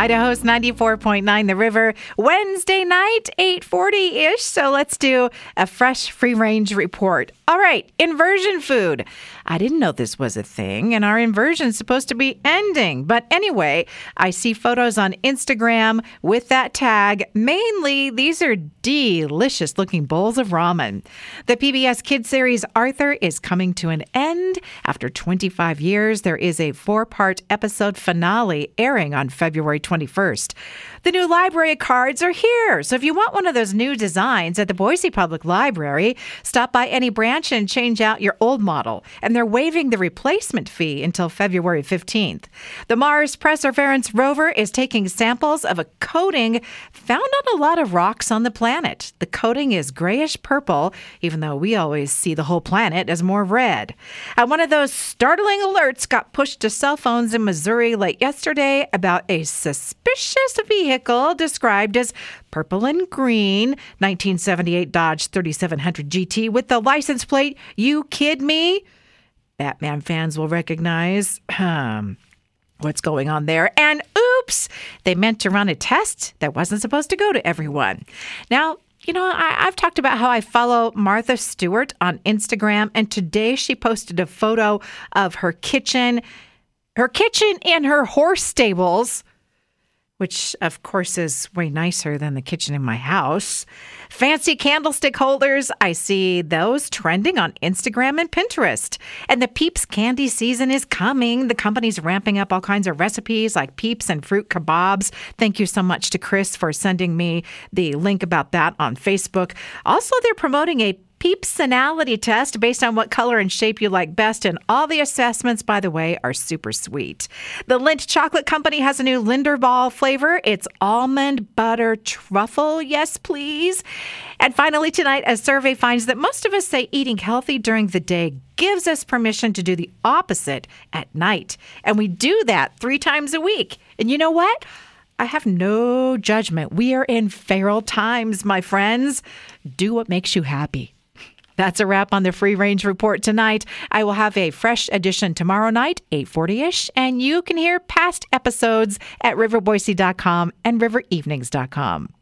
Idaho's 94.9 The River. Wednesday night, 8:40-ish. So let's do a fresh free range report. All right, inversion food. I didn't know this was a thing, and our inversion's supposed to be ending. But anyway, I see photos on Instagram with that tag. Mainly, these are delicious looking bowls of ramen. The PBS Kids series Arthur is coming to an end. After 25 years, there is a four part episode finale airing on February 21st. The new library cards are here. So if you want one of those new designs at the Boise Public Library, stop by any branch and change out your old model. And they're waiving the replacement fee until February 15th. The Mars Perseverance rover is taking samples of a coating found on a lot of rocks on the planet. The coating is grayish purple, even though we always see the whole planet as more red. And one of those startling alerts got pushed to cell phones in Missouri late yesterday about a suspicious vehicle described as purple and green 1978 Dodge 3700 GT with the license plate. You kid me? Batman fans will recognize. Um, what's going on there. And oops, they meant to run a test that wasn't supposed to go to everyone. Now, you know, I, have talked about how I follow Martha Stewart on Instagram, and today she posted a photo of her kitchen, her kitchen and her horse stables which of course is way nicer than the kitchen in my house. Fancy candlestick holders, I see those trending on Instagram and Pinterest. And the Peeps candy season is coming. The company's ramping up all kinds of recipes like Peeps and fruit kebabs. Thank you so much to Chris for sending me the link about that on Facebook. Also, they're promoting a Peepsonality test based on what color and shape you like best. And all the assessments, by the way, are super sweet. The Lindt Chocolate Company has a new Lindor ball flavor. It's almond butter truffle. Yes, please. And finally, tonight, a survey finds that most of us say eating healthy during the day gives us permission to do the opposite at night. And we do that three times a week. And you know what? I have no judgment. We are in feral times, my friends. Do what makes you happy. That's a wrap on the Free Range Report tonight. I will have a fresh edition tomorrow night, 8:40ish, and you can hear past episodes at riverboise.com and riverevenings.com.